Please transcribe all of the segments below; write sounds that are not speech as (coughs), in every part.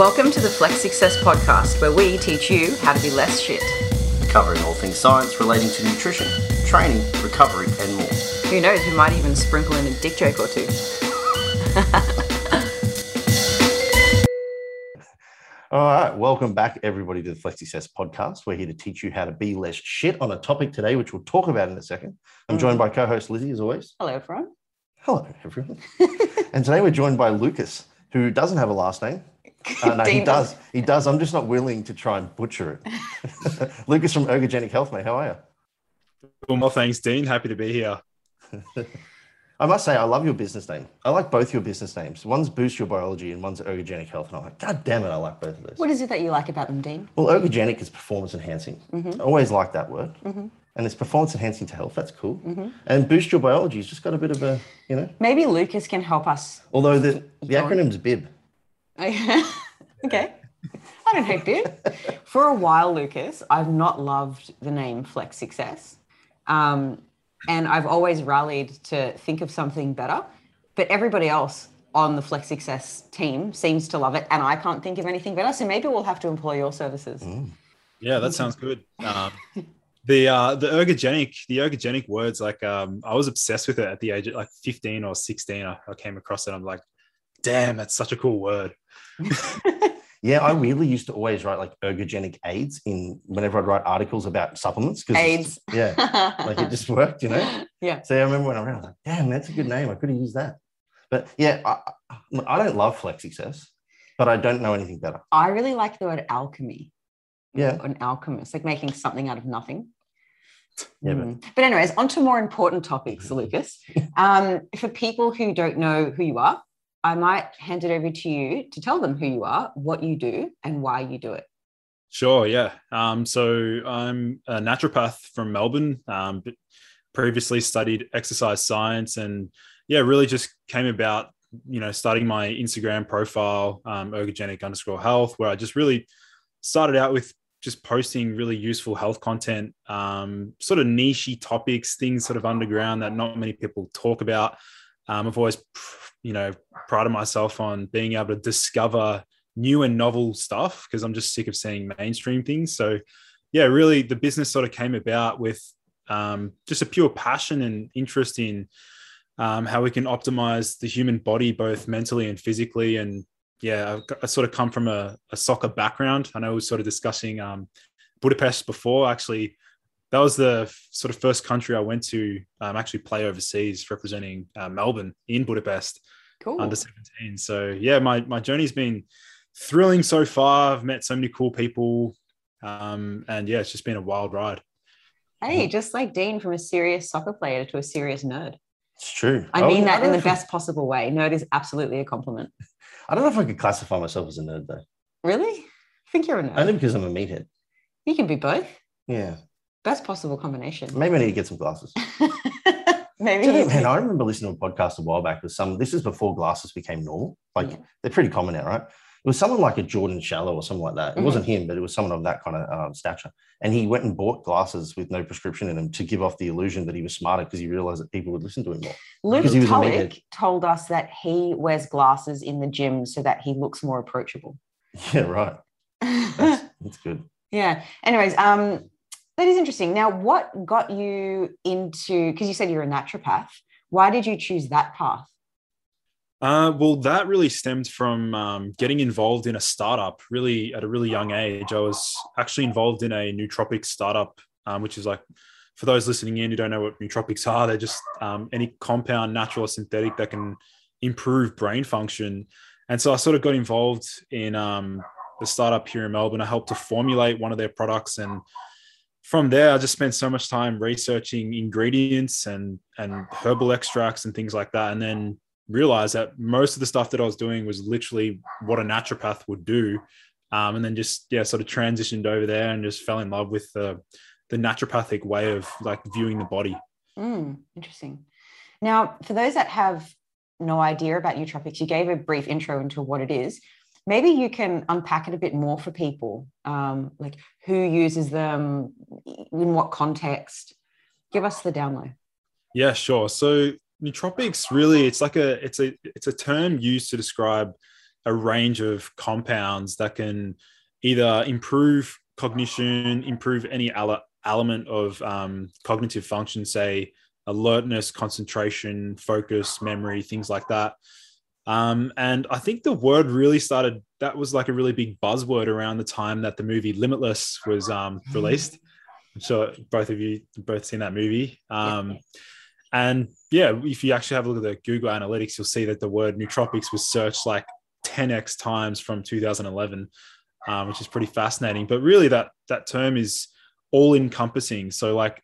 Welcome to the Flex Success Podcast, where we teach you how to be less shit. covering all things science relating to nutrition, training, recovery, and more. Who knows, we might even sprinkle in a dick joke or two. (laughs) All right, welcome back, everybody, to the Flex Success podcast. We're here to teach you how to be less shit on a topic today, which we'll talk about in a second. I'm joined by co-host Lizzie, as always. Hello, everyone. Hello, everyone. (laughs) and today we're joined by Lucas, who doesn't have a last name. Uh, no, he does. He does. I'm just not willing to try and butcher it. (laughs) Lucas from Ergogenic Health, mate. How are you? Well, my thanks, Dean. Happy to be here. (laughs) I must say, I love your business name. I like both your business names. One's Boost Your Biology and one's Ergogenic Health. And I'm like, God damn it, I like both of those. What is it that you like about them, Dean? Well, ergogenic is performance enhancing. Mm-hmm. I always like that word. Mm-hmm. And it's performance enhancing to health. That's cool. Mm-hmm. And Boost Your Biology has just got a bit of a, you know, Maybe Lucas can help us. although the, the acronym's BIB. (laughs) okay. (laughs) I don't hate dude. For a while, Lucas, I've not loved the name Flex Success. Um, and I've always rallied to think of something better. But everybody else on the Flex Success team seems to love it. And I can't think of anything better. So maybe we'll have to employ your services. Yeah, that sounds good. Um, the uh, the ergogenic the ergogenic words like um, I was obsessed with it at the age of like 15 or 16. I, I came across it. I'm like, damn, that's such a cool word. (laughs) Yeah, I weirdly used to always write like ergogenic aids in whenever I'd write articles about supplements. 'cause it's- AIDS. Yeah. Like it just worked, you know? (laughs) yeah. So I remember when I read, I was like, damn, that's a good name. I could have used that. But yeah, I, I- I don't love Flex Success, but I don't know anything better. I really like the word alchemy. Yeah. An alchemist, like making something out of nothing. Yeah, but- Mm. but anyways, on to more important topics, (laughs) Lucas. Um, for people who don't know who you are, I might hand it over to you to tell them who you are, what you do, and why you do it. Sure, yeah. Um, so I'm a naturopath from Melbourne. Um, but previously studied exercise science, and yeah, really just came about, you know, starting my Instagram profile, um, ergogenic underscore health, where I just really started out with just posting really useful health content, um, sort of nichey topics, things sort of underground that not many people talk about. Um, I've always, you know, prided myself on being able to discover new and novel stuff because I'm just sick of seeing mainstream things. So, yeah, really, the business sort of came about with um, just a pure passion and interest in um, how we can optimize the human body, both mentally and physically. And yeah, I've I sort of come from a, a soccer background. I know we were sort of discussing um, Budapest before. Actually, that was the sort of first country I went to um, actually play overseas, representing uh, Melbourne in Budapest Cool. under 17. So yeah, my my journey's been thrilling so far. I've met so many cool people. Um, and yeah, it's just been a wild ride. hey, just like Dean from a serious soccer player to a serious nerd. It's true. I Oh, mean that don't in the if I- best possible way. Nerd is absolutely a compliment. (laughs) I don't know if I could classify myself as a nerd though. Really? I think you're a nerd. Only because I'm a meathead. You can be both. Yeah. Best possible combination. Maybe I need to get some glasses. (laughs) Maybe. You know, man, I remember listening to a podcast a while back with some, this is before glasses became normal. Like Yeah. they're pretty common now, right? It was someone like a Jordan Shallow or something like that. It Mhm. wasn't him, but it was someone of that kind of um, stature. And he went and bought glasses with no prescription in them to give off the illusion that he was smarter because he realized that people would listen to him more. Luke Because he was Tulloch told us that he wears glasses in the gym so that he looks more approachable. (laughs) Yeah, right. (laughs) That's, that's good. yeah. Anyways, um, that is interesting. Now, what got you into? Because you said you're a naturopath. Why did you choose that path? Uh, well, that really stemmed from um, getting involved in a startup really at a really young age. I was actually involved in a nootropic startup, um, which is like, for those listening in who don't know what nootropics are, they're just um, any compound, natural or synthetic that can improve brain function. And so I sort of got involved in um, the startup here in Melbourne. I helped to formulate one of their products. And from there, I just spent so much time researching ingredients and, and herbal extracts and things like that. And then realized that most of the stuff that I was doing was literally what a naturopath would do. Um, and then just, yeah, sort of transitioned over there and just fell in love with the, the naturopathic way of like viewing the body. Mm, interesting. Now, for those that have no idea about nootropics, you gave a brief intro into what it is. Maybe you can unpack it a bit more for people, um, like who uses them, in what context. Give us the download. Yeah, sure. So nootropics really, it's like a, it's a, it's a term used to describe a range of compounds that can either improve cognition, improve any element of um, cognitive function, say alertness, concentration, focus, memory, things like that. Um, and I think the word really started, that was like a really big buzzword around the time that the movie Limitless was um, mm-hmm. released. I'm sure both of you both seen that movie. Um, and yeah, if you actually have a look at the Google Analytics, you'll see that the word nootropics was searched like 10x times from 2011, um, which is pretty fascinating. But really, that that term is all encompassing. So like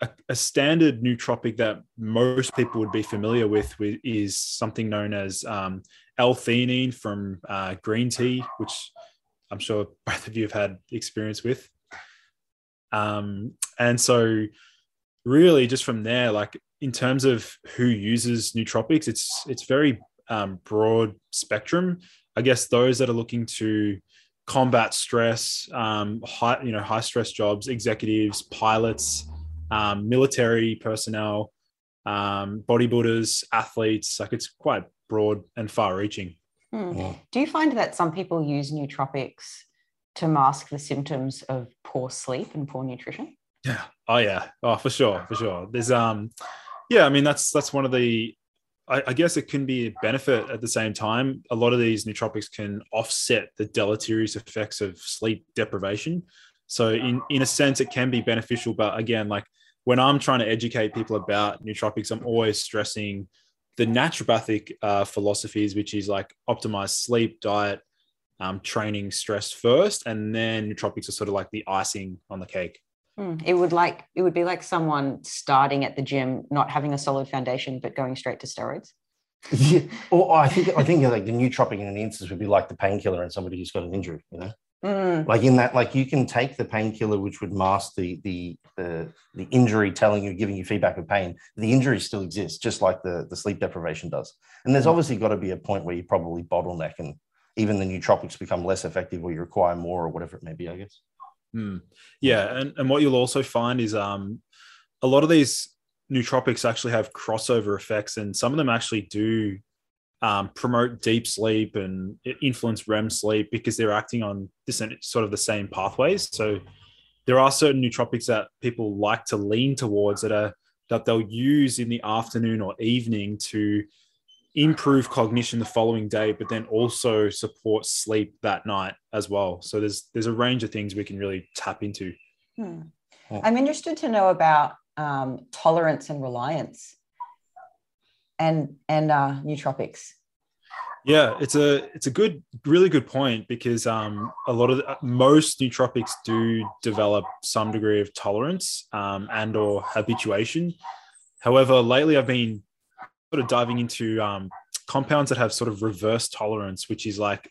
a, a, standard nootropic that most people would be familiar with, with is something known as um, L-theanine from uh, green tea, which I'm sure both of you have had experience with. Um, and so, really, just from there, like in terms of who uses nootropics, it's it's very um, broad spectrum. I guess those that are looking to combat stress, um, high you know high stress jobs, executives, pilots, um, military personnel, um, bodybuilders, athletes. Like it's quite broad and far reaching. Hmm. Do you find that some people use nootropics to mask the symptoms of poor sleep and poor nutrition? Yeah. Oh yeah. Oh, for sure. For sure. There's um, yeah. I mean, that's that's one of the. I, I guess it can be a benefit at the same time. A lot of these nootropics can offset the deleterious effects of sleep deprivation. So in in a sense, it can be beneficial. But again, like when I'm trying to educate people about nootropics, I'm always stressing the naturopathic uh, philosophies, which is like optimize sleep, diet, um, training, stress first, and then nootropics are sort of like the icing on the cake. Mm, it would like it would be like someone starting at the gym, not having a solid foundation, but going straight to steroids. (laughs) Yeah, or I think I think like the nootropic in an instance would be like the painkiller in somebody who's got an injury. You know, mm. like in that, like you can take the painkiller, which would mask the the the the injury, telling you, giving you feedback of pain. The injury still exists, just like the the sleep deprivation does. And there's mm. obviously got to be a point where you probably bottleneck and even the nootropics become less effective or you require more or whatever it may be, I guess. Mm. Yeah. And, and what you'll also find is um, a lot of these nootropics actually have crossover effects, and some of them actually do um, promote deep sleep and influence REM sleep because they're acting on this sort of the same pathways. So there are certain nootropics that people like to lean towards that are that they'll use in the afternoon or evening to improve cognition the following day, but then also support sleep that night as well. So there's there's a range of things we can really tap into. Hmm. I'm interested to know about um, tolerance and reliance, and and uh, nootropics. Yeah, it's a it's a good, really good point because um, a lot of the, most nootropics do develop some degree of tolerance um, and or habituation. However, lately I've been sort of diving into um, compounds that have sort of reverse tolerance, which is like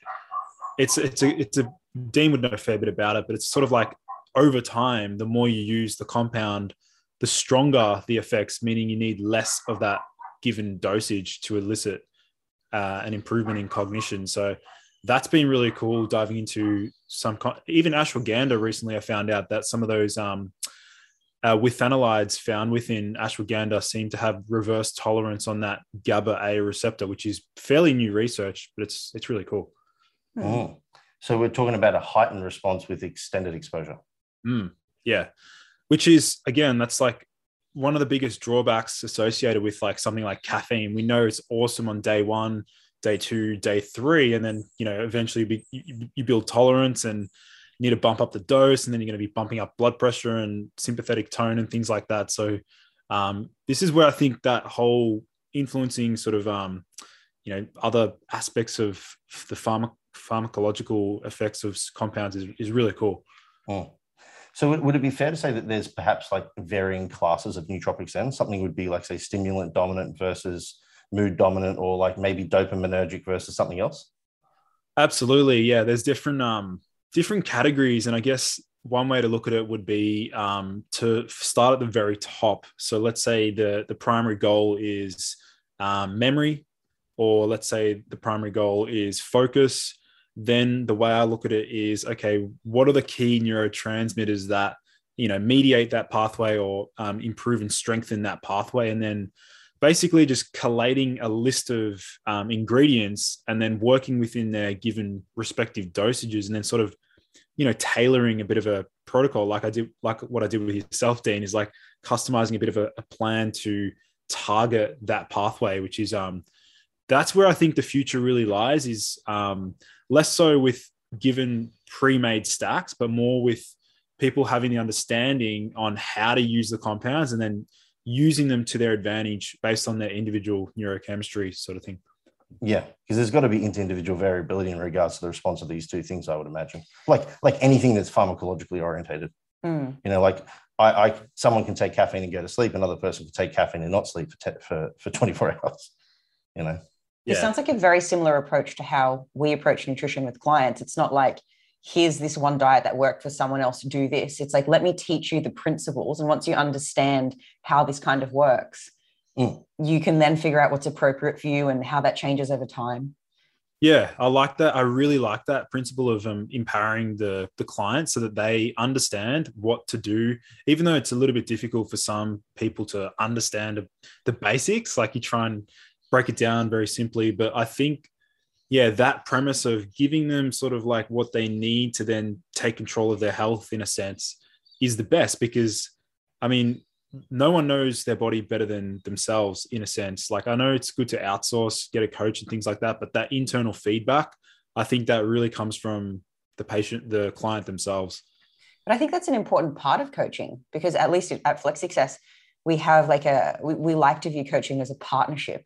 it's it's a it's a Dean would know a fair bit about it, but it's sort of like over time, the more you use the compound, the stronger the effects, meaning you need less of that given dosage to elicit uh, an improvement in cognition. So that's been really cool diving into some even ashwagandha recently i found out that some of those um, uh, withanolides found within ashwagandha seem to have reverse tolerance on that GABA A receptor, which is fairly new research, but it's it's really cool. Mm. So we're talking about a heightened response with extended exposure. Mm. Yeah, which is again that's like one of the biggest drawbacks associated with like something like caffeine. We know it's awesome on day one, day two, day three, and then you know eventually you, you build tolerance and need to bump up the dose and then you're going to be bumping up blood pressure and sympathetic tone and things like that so um, this is where i think that whole influencing sort of um, you know other aspects of the pharma- pharmacological effects of compounds is, is really cool oh. So would it be fair to say that there's perhaps like varying classes of nootropics then? Something would be like say stimulant dominant versus mood dominant or like maybe dopaminergic versus something else? Absolutely. Yeah. There's different um different categories. And I guess one way to look at it would be um, to start at the very top. So let's say the, the primary goal is um, memory, or let's say the primary goal is focus. Then the way I look at it is okay, what are the key neurotransmitters that you know mediate that pathway or um, improve and strengthen that pathway? And then basically just collating a list of um, ingredients and then working within their given respective dosages and then sort of you know tailoring a bit of a protocol like i did like what i did with yourself dean is like customizing a bit of a, a plan to target that pathway which is um that's where i think the future really lies is um less so with given pre-made stacks but more with people having the understanding on how to use the compounds and then using them to their advantage based on their individual neurochemistry sort of thing. Yeah, because there's got to be inter-individual variability in regards to the response of these two things. I would imagine, like like anything that's pharmacologically orientated. Mm. You know, like I, I, someone can take caffeine and go to sleep. Another person can take caffeine and not sleep for te- for for 24 (laughs) hours. You know. It sounds like a very similar approach to how we approach nutrition with clients. It's not like here's this one diet that worked for someone else to do this. It's like let me teach you the principles. And once you understand how this kind of works mm. you can then figure out what's appropriate for you and how that changes over time. Yeah i like that. I really like that principle of um, empowering the the client so that they understand what to do even though it's a little bit difficult for some people to understand the basics like you try and break it down very simply but i think yeah, that premise of giving them sort of like what they need to then take control of their health in a sense is the best because, I mean, no one knows their body better than themselves in a sense. Like, I know it's good to outsource, get a coach and things like that, but that internal feedback, I think that really comes from the patient, the client themselves. But I think that's an important part of coaching because at least at Flex Success, we have like a, we, we like to view coaching as a partnership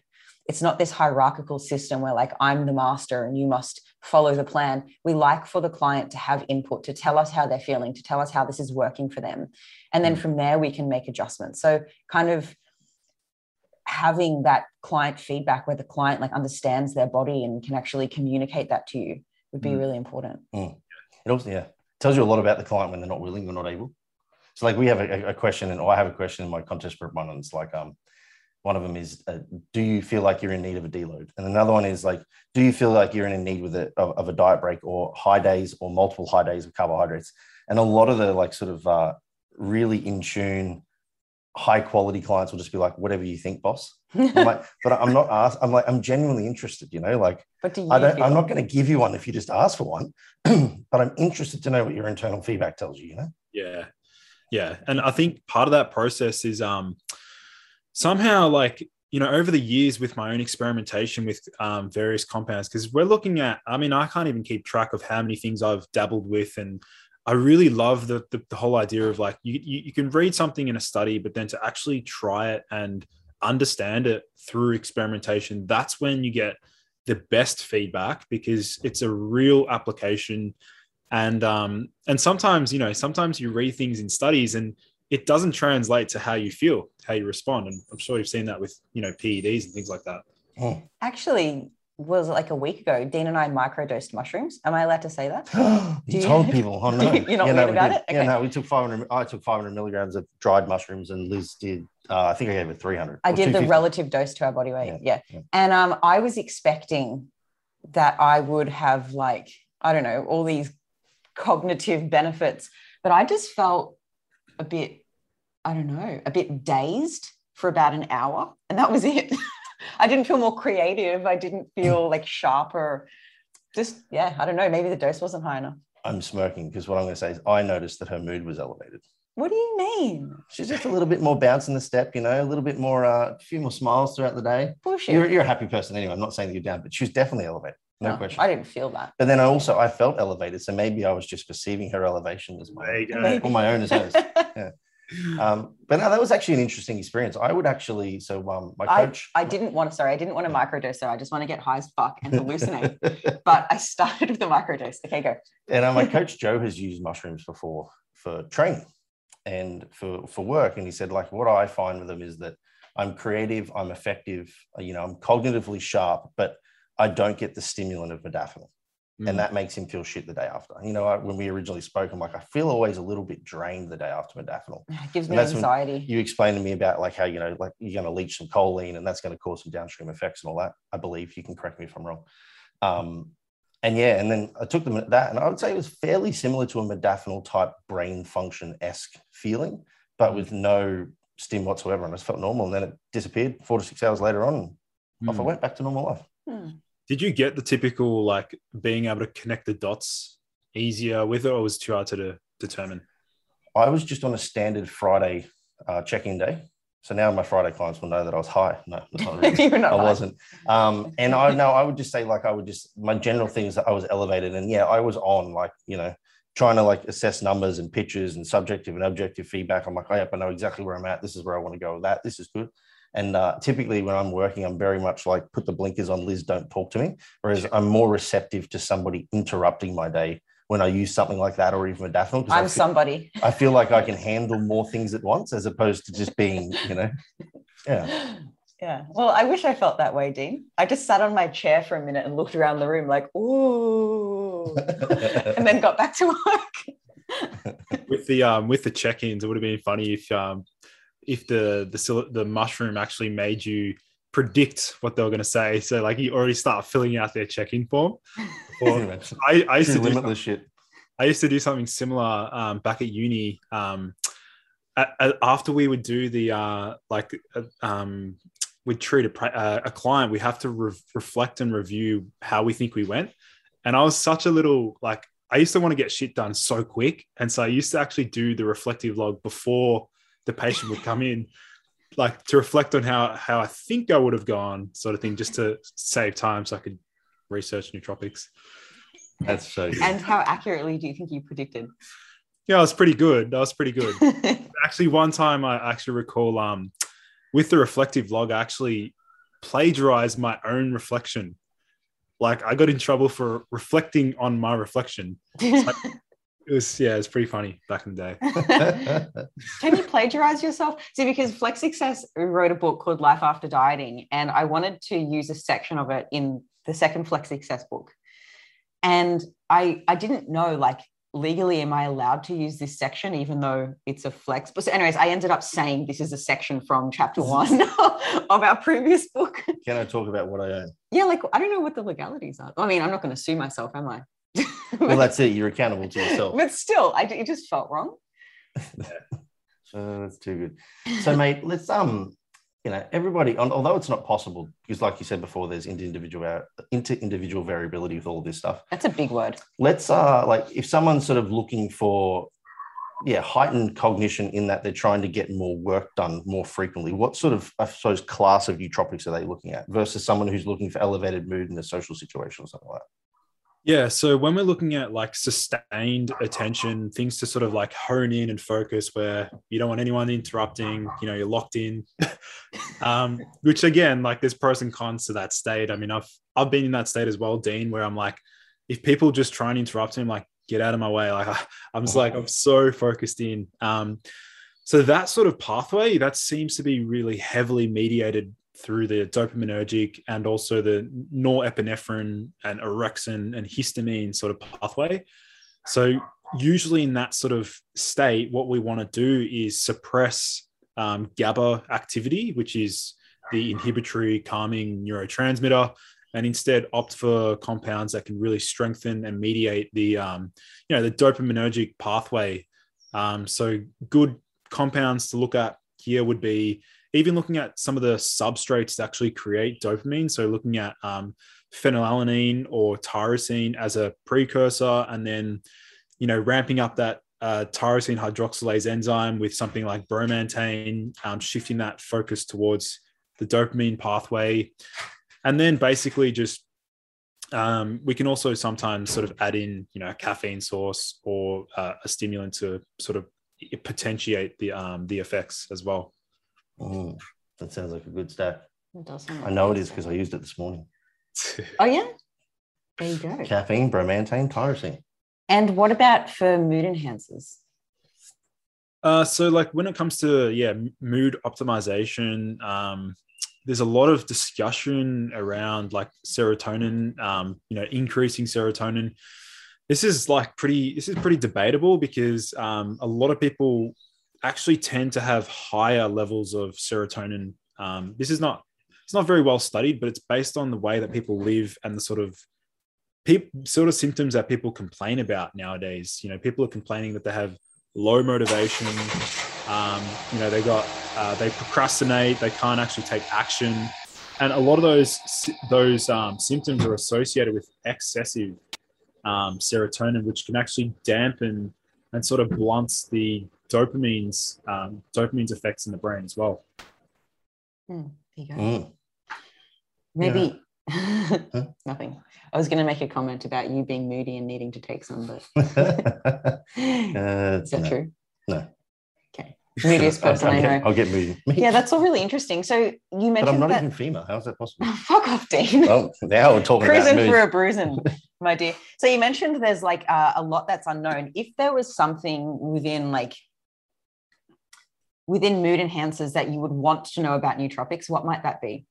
it's not this hierarchical system where like i'm the master and you must follow the plan we like for the client to have input to tell us how they're feeling to tell us how this is working for them and then mm. from there we can make adjustments so kind of having that client feedback where the client like understands their body and can actually communicate that to you would be mm. really important mm. it also yeah tells you a lot about the client when they're not willing or not able so like we have a, a question and I have a question in my contest group one and it's like um one of them is, uh, do you feel like you're in need of a deload? And another one is like, do you feel like you're in need with a, of, of, a diet break or high days or multiple high days of carbohydrates? And a lot of the like sort of uh, really in tune, high quality clients will just be like, whatever you think, boss. I'm (laughs) like, but I'm not asked. I'm like, I'm genuinely interested, you know, like, but do you I don't, I'm not going to give you one if you just ask for one, (clears throat) but I'm interested to know what your internal feedback tells you, you know? Yeah. Yeah. And I think part of that process is, um, somehow like you know over the years with my own experimentation with um, various compounds because we're looking at i mean i can't even keep track of how many things i've dabbled with and i really love the, the, the whole idea of like you, you, you can read something in a study but then to actually try it and understand it through experimentation that's when you get the best feedback because it's a real application. And um and sometimes you know sometimes you read things in studies and it doesn't translate to how you feel, how you respond. And I'm sure you've seen that with, you know, PEDs and things like that. Oh. Actually, was like a week ago, Dean and I microdosed mushrooms. Am I allowed to say that? (gasps) you, you told (laughs) people. Oh, no. You're not yeah, no, about it? Okay. Yeah, no, we took 500. I took 500 milligrams of dried mushrooms and Liz did, uh, I think I gave her 300. I did the relative dose to our body weight. Yeah. yeah. yeah. And um, I was expecting that I would have like, I don't know, all these cognitive benefits, but I just felt a bit, I don't know, a bit dazed for about an hour. And that was (laughs) it. I didn't feel more creative. I didn't feel like sharper. Just, yeah, I don't know. Maybe the dose wasn't high enough. I'm smirking because what I'm going to say is I noticed that her mood was elevated. What do you mean? She's just a little bit more bounce in the step, you know, a little bit more, uh, a few more smiles throughout the day. Bullshit. You're, you're a happy person anyway. I'm not saying that you're down, but she was definitely elevated. No, no, question. I didn't feel that. But then I also I felt elevated, so maybe I was just perceiving her elevation as my, or my own as hers. (laughs) yeah. Um, but no, that was actually an interesting experience. I would actually, so um, my coach. I, I didn't want to, sorry, I didn't want to microdose. So I just want to get high as fuck and (laughs) hallucinate. but I started with the microdose. Okay, go. And uh, my (laughs) coach Joe has used mushrooms before for training and for for work, and he said like what I find with them is that I'm creative, I'm effective, you know, I'm cognitively sharp, but I don't get the stimulant of modafinil. Mm. And that makes him feel shit the day after. You know, when we originally spoke, I'm like, I feel always a little bit drained the day after modafinil. It gives me anxiety. You explained to me about like how, you know, like you're going to leach some choline and that's going to cause some downstream effects and all that. I believe you can correct me if I'm wrong. Um, and yeah, and then I took them at that, and I would say it was fairly similar to a modafinil type brain function esque feeling, but with no stim whatsoever, and I just felt normal. And then it disappeared. Four to six hours later on, mm. off I hmm. went back to normal life. Hmm. Did you get the typical like being able to connect the dots easier with it, or was it too hard to de- determine? I was just on a standard Friday uh, check-in day. So now my Friday clients will know that I was high. No, not (laughs) really. not I high. wasn't. Um, and I know I would just say like I would just my general thing is that I was elevated, and yeah, I was on like you know trying to like assess numbers and pictures and subjective and objective feedback. I'm like, oh, yep, I know exactly where I'm at. This is where I want to go with that. This is good. And uh, typically, when I'm working, I'm very much like put the blinkers on. Liz, don't talk to me. Whereas I'm more receptive to somebody interrupting my day when I use something like that or even a modafinil. I'm I feel, somebody. I feel like I can handle more things at once as opposed to just being, you know, yeah. (laughs) Yeah. Well, I wish I felt that way, Dean. I just sat on my chair for a minute and looked around the room like, ooh, (laughs) and then got back to work. with the um with the check-ins, it would have been funny if um if the the the mushroom actually made you predict what they were going to say. So like you already start filling out their check-in form. (laughs) Or I, I used to do some, shit. I used to do something similar um, back at uni. Um, at, at, after we would do the uh, like uh, um, we'd treat a, uh, a client, we have to re- reflect and review how we think we went. And I was such a little like I used to want to get shit done so quick, and so I used to actually do the reflective log before the patient would come in, like to reflect on how how I think I would have gone, sort of thing, just to save time so I could research nootropics. That's so good. And how accurately do you think you predicted? Yeah, I was pretty good. That was pretty good. (laughs) actually, one time I actually recall um with the reflective log, I actually plagiarized my own reflection. Like I got in trouble for reflecting on my reflection. (laughs) So it was yeah, it's pretty funny back in the day. (laughs) Can you plagiarize yourself? See, because Flex Success wrote a book called Life After Dieting, and I wanted to use a section of it in the second Flex Success book. And I I didn't know like legally am I allowed to use this section even though it's a flex? But so anyways, I ended up saying this is a section from chapter one (laughs) of our previous book. Can I talk about what I own? Yeah, like I don't know what the legalities are. I mean, I'm not going to sue myself, am I? (laughs) well, that's it. You're accountable to yourself. but still, I it just felt wrong. (laughs) Uh, that's too good. So, mate, let's um, you know, everybody. Although it's not possible, because like you said before, there's inter-individual inter individual variability with all this stuff. That's a big word. Let's uh, like if someone's sort of looking for yeah, heightened cognition in that they're trying to get more work done more frequently. What sort of, I suppose, class of nootropics are they looking at versus someone who's looking for elevated mood in a social situation or something like that? Yeah. So when we're looking at like sustained attention, things to sort of like hone in and focus where you don't want anyone interrupting, you know, you're locked in. (laughs) um, which again, like there's pros and cons to that state. I mean, I've I've been in that state as well, Dean, where I'm like, if people just try and interrupt me, I'm like, get out of my way. Like (laughs) I, am just like, I'm so focused in. Um, so that sort of pathway that seems to be really heavily mediated through the dopaminergic and also the norepinephrine and orexin and histamine sort of pathway. So usually in that sort of state, what we want to do is suppress um, GABA activity, which is the inhibitory calming neurotransmitter, and instead opt for compounds that can really strengthen and mediate the um, you know the dopaminergic pathway. Um, so good compounds to look at here would be even looking at some of the substrates that actually create dopamine. So looking at um, phenylalanine or tyrosine as a precursor, and then you know ramping up that uh, tyrosine hydroxylase enzyme with something like bromantane, um, shifting that focus towards the dopamine pathway, and then basically just um, we can also sometimes sort of add in you know a caffeine source or uh, a stimulant to sort of potentiate the um, the effects as well. Mm, that sounds like a good stack. It does I know it is because I used it this morning. oh yeah, there you go. Caffeine, bromantane, tyrosine. And what about for mood enhancers? Uh, so like when it comes to yeah mood optimization, um, there's a lot of discussion around like serotonin, um, you know, increasing serotonin. This is like pretty. This is pretty debatable because um, a lot of people actually tend to have higher levels of serotonin. Um, this is not it's not very well studied, but it's based on the way that people live and the sort of sort of symptoms that people complain about nowadays. You know, people are complaining that they have low motivation. Um, you know, they got uh, they procrastinate. They can't actually take action, and a lot of those those um, symptoms are associated with excessive um, serotonin, which can actually dampen and sort of blunts the dopamine's um, dopamine's effects in the brain as well. Mm, there you go. Mm. Maybe yeah. (laughs) nothing. I was going to make a comment about you being moody and needing to take some, but (laughs) uh, is that no. true? No. Okay. Moodiest (laughs) person I'll, I get, know. I'll get moody. Yeah, that's all really interesting. So you mentioned But I'm not that. even female. How's that possible? Fuck off, Dean. well, now we're talking about Cruising mood. for a bruising, my dear. So you mentioned there's like uh, a lot that's unknown. If there was something within like within mood enhancers that you would want to know about nootropics, what might that be?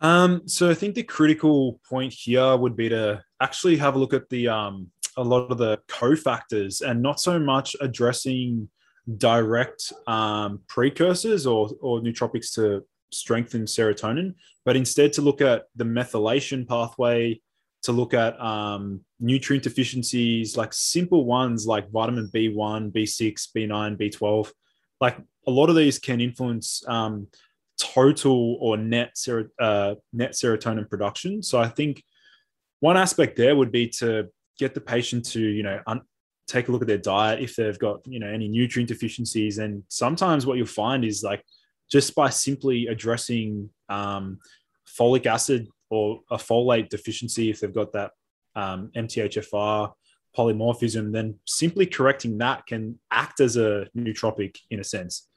Um, so I think the critical point here would be to actually have a look at the um, a lot of the cofactors and not so much addressing direct um, precursors or, or nootropics to strengthen serotonin, but instead to look at the methylation pathway, to look at um, nutrient deficiencies, like simple ones like vitamin B1, B6, B9, B12. Like a lot of these can influence um, total or net, ser- uh, net serotonin production. So I think one aspect there would be to get the patient to, you know, un- take a look at their diet if they've got, you know, any nutrient deficiencies. And sometimes what you'll find is like just by simply addressing um, folic acid or a folate deficiency, if they've got that um, MTHFR polymorphism, then simply correcting that can act as a nootropic in a sense.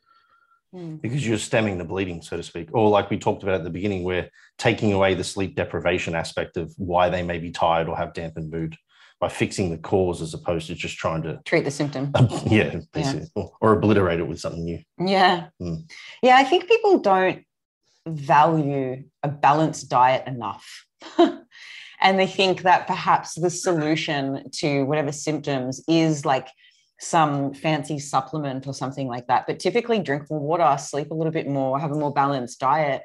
Because you're stemming the bleeding, so to speak. Or like we talked about at the beginning, we're taking away the sleep deprivation aspect of why they may be tired or have dampened mood by fixing the cause as opposed to just trying to treat the symptom. (laughs) yeah, basically. Yeah. Or, or, obliterate it with something new. Yeah. Mm. Yeah, I think people don't value a balanced diet enough. (laughs) and they think that perhaps the solution to whatever symptoms is like some fancy supplement or something like that. But typically drink more water, sleep a little bit more, have a more balanced diet.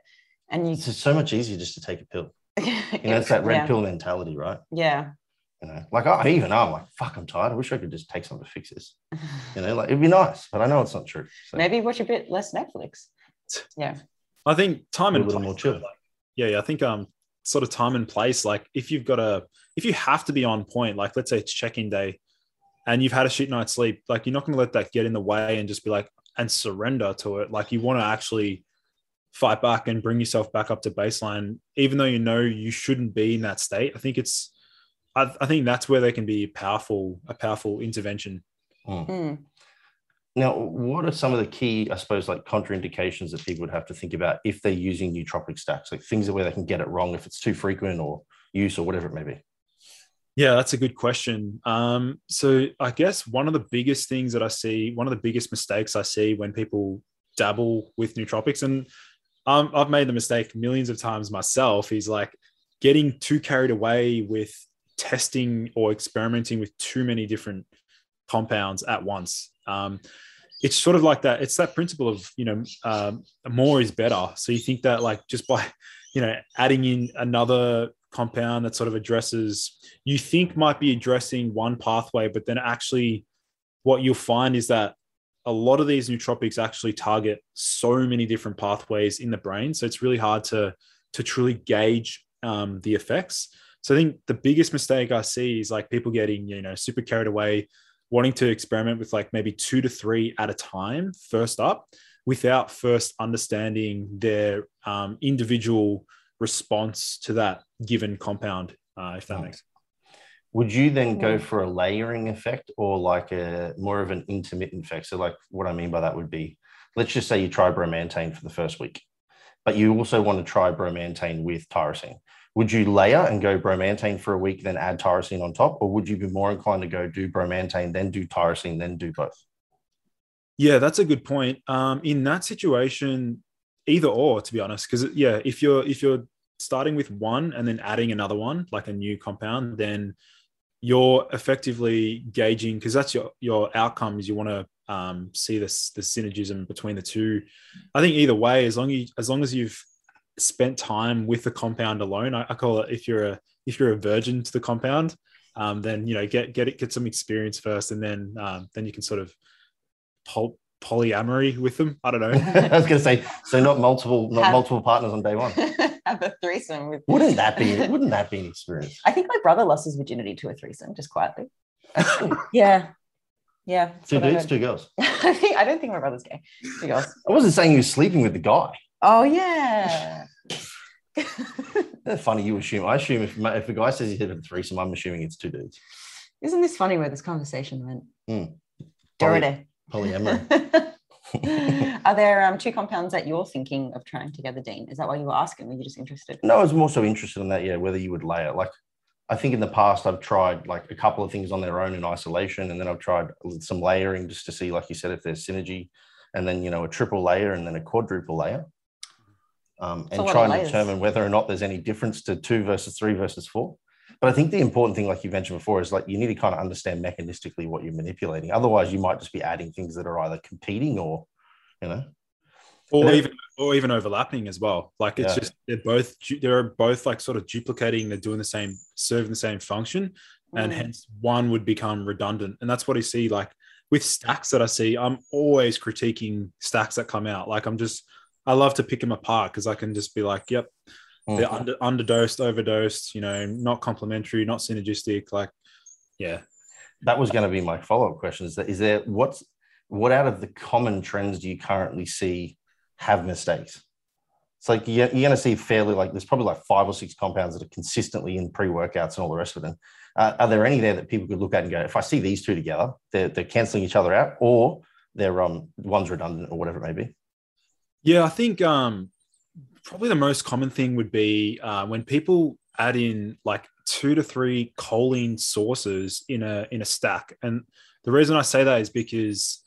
And you it's so much easier just to take a pill. (laughs) You know, it's that red yeah. pill mentality, right? Yeah. You know, like I even I'm like, fuck, I'm tired. I wish I could just take something to fix this. You know, like it'd be nice, but I know it's not true. So. Maybe watch a bit less Netflix. (laughs) Yeah. I think time and a little place, more chill. like, yeah, yeah, I think um sort of time and place. Like if you've got a if you have to be on point, like let's say it's check-in day and you've had a shit night's sleep, like you're not gonna let that get in the way and just be like and surrender to it. Like you want to actually fight back and bring yourself back up to baseline, even though you know you shouldn't be in that state. I think it's I, I think that's where they can be powerful, a powerful intervention. Mm. Mm. Now, what are some of the key, I suppose, like contraindications that people would have to think about if they're using nootropic stacks, like things where they can get it wrong if it's too frequent or use or whatever it may be? Yeah, that's a good question. Um, so I guess one of the biggest things that I see, one of the biggest mistakes I see when people dabble with nootropics, and um, I've made the mistake millions of times myself, is like getting too carried away with testing or experimenting with too many different compounds at once. Um, it's sort of like that. It's that principle of you know um, more is better. So you think that like just by you know adding in another compound that sort of addresses you think might be addressing one pathway, but then actually what you'll find is that a lot of these nootropics actually target so many different pathways in the brain. So it's really hard to to truly gauge um, the effects. So I think the biggest mistake I see is like people getting you know super carried away wanting to experiment with like maybe two to three at a time first up without first understanding their um, individual response to that given compound uh, if that makes sense. would you then go for a layering effect or like a more of an intermittent effect? So like what i mean by that would be let's just say you try bromantane for the first week but you also want to try bromantane with tyrosine would you layer and go bromantane for a week, then add tyrosine on top, or would you be more inclined to go do bromantane, then do tyrosine, then do both? Yeah, that's a good point. Um, in that situation, either or, to be honest, because yeah, if you're if you're starting with one and then adding another one, like a new compound, then you're effectively gauging because that's your your outcome is you want to um, see this the synergism between the two. I think either way, as long as as long as you've spent time with the compound alone. I, I, call it if you're a if you're a virgin to the compound, um, then you know get get it get some experience first, and then um, then you can sort of pol- polyamory with them. I don't know. (laughs) I was going to say, so not multiple, not Have- multiple partners on day one. (laughs) Have a threesome with. Wouldn't that be? (laughs) Wouldn't that be an experience? I think my brother lost his virginity to a threesome, just quietly. Yeah. Yeah. that's Two what dudes, two girls. I think I don't think my brother's gay. Two girls. I wasn't saying you were sleeping with the guy. Oh yeah. (laughs) Funny. You assume. I assume if if a guy says he's had a threesome, I'm assuming it's two dudes. Isn't this funny where this conversation went? Dirty. Polyamory. (laughs) Are there um, two compounds that you're thinking of trying together, Dean? Is that why you were asking? Were you just interested? No, I was more so interested in that. Yeah, whether you would layer. Like, I think in the past I've tried like a couple of things on their own in isolation, and then I've tried some layering just to see, like you said, if there's synergy, and then you know a triple layer and then a quadruple layer, um, and lot try and determine whether or not there's any difference to two versus three versus four. But I think the important thing, like you mentioned before, is like you need to kind of understand mechanistically what you're manipulating. Otherwise, you might just be adding things that are either competing or, you know, or then- even or even overlapping as well. Like it's Yeah. just they're both du- they're both like sort of duplicating. They're doing the same, serving the same function, and Mm. hence one would become redundant. And that's what I see. Like with stacks that I see, I'm always critiquing stacks that come out. Like I'm just I love to pick them apart because I can just be like, yep, they're Mm. under underdosed, overdosed. You know, not complementary, not synergistic. Like, yeah, that was going to be my follow-up question is that is there what's what out of the common trends do you currently see have mistakes it's like you're, you're going to see fairly like there's probably like five or six compounds that are consistently in pre-workouts and all the rest of them uh, are there any there that people could look at and go if i see these two together they're, they're canceling each other out or they're um one's redundant or whatever it may be Yeah, I think um, probably the most common thing would be uh, when people add in like two to three choline sources in a in a stack, and the reason I say that is because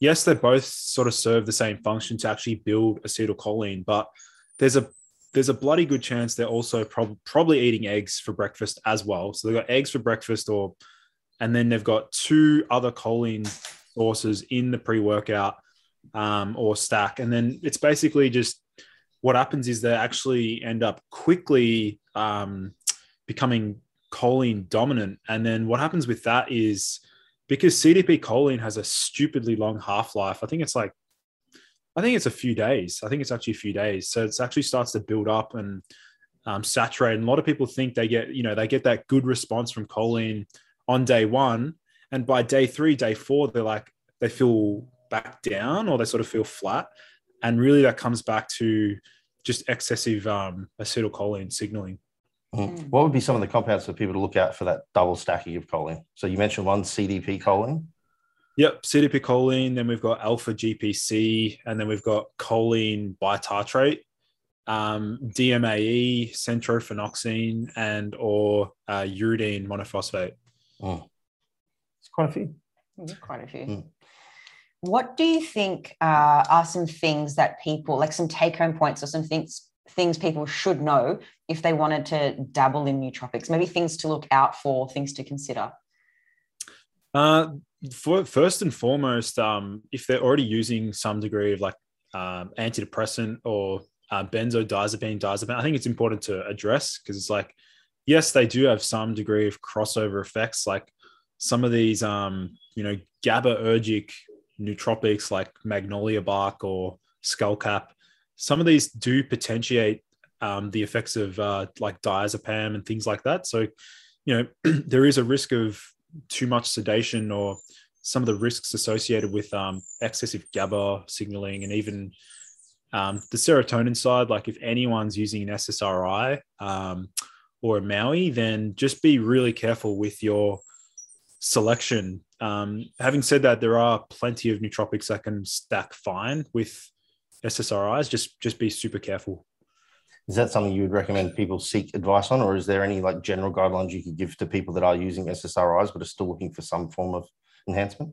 yes, they both sort of serve the same function to actually build acetylcholine, but there's a there's a bloody good chance they're also prob- probably eating eggs for breakfast as well. So they've got eggs for breakfast, or and then they've got two other choline sources in the pre-workout um, or stack. And then it's basically just what happens is they actually end up quickly um, becoming choline dominant. And then what happens with that is because CDP choline has a stupidly long half life, I think it's like, I think it's a few days. I think it's actually a few days. So it's actually starts to build up and um, saturate. And a lot of people think they get, you know, they get that good response from choline on day one. And by day three, day four, they're like, they feel back down or they sort of feel flat. And really that comes back to just excessive um, acetylcholine signaling. Mm. what would be some of the compounds for people to look out for that double stacking of choline so you mentioned one cdp choline Yep, CDP choline. Then we've got alpha GPC, and then we've got choline bitartrate, um, DMAE, centrophenoxine, and or uh, uridine monophosphate. Oh. it's quite a few Mm, Quite a few. Mm. What do you think uh, are some things that people, like some take home points or some things, things people should know if they wanted to dabble in nootropics? Maybe things to look out for, things to consider. Uh, for, first and foremost, um, if they're already using some degree of like um, antidepressant or uh, benzodiazepine, diazepam, I think it's important to address because it's like, yes, they do have some degree of crossover effects. Like some of these, um, you know, GABAergic nootropics like magnolia bark or skullcap, some of these do potentiate um, the effects of uh, like diazepam and things like that. So, you know, (clears throat) there is a risk of too much sedation or some of the risks associated with um, excessive GABA signaling and even um, the serotonin side. Like if anyone's using an SSRI um, or a MAOI, then just be really careful with your selection. Um, having said that, there are plenty of nootropics that can stack fine with SSRIs. Just just be super careful. Is that something you would recommend people seek advice on, or is there any like general guidelines you could give to people that are using SSRIs but are still looking for some form of enhancement?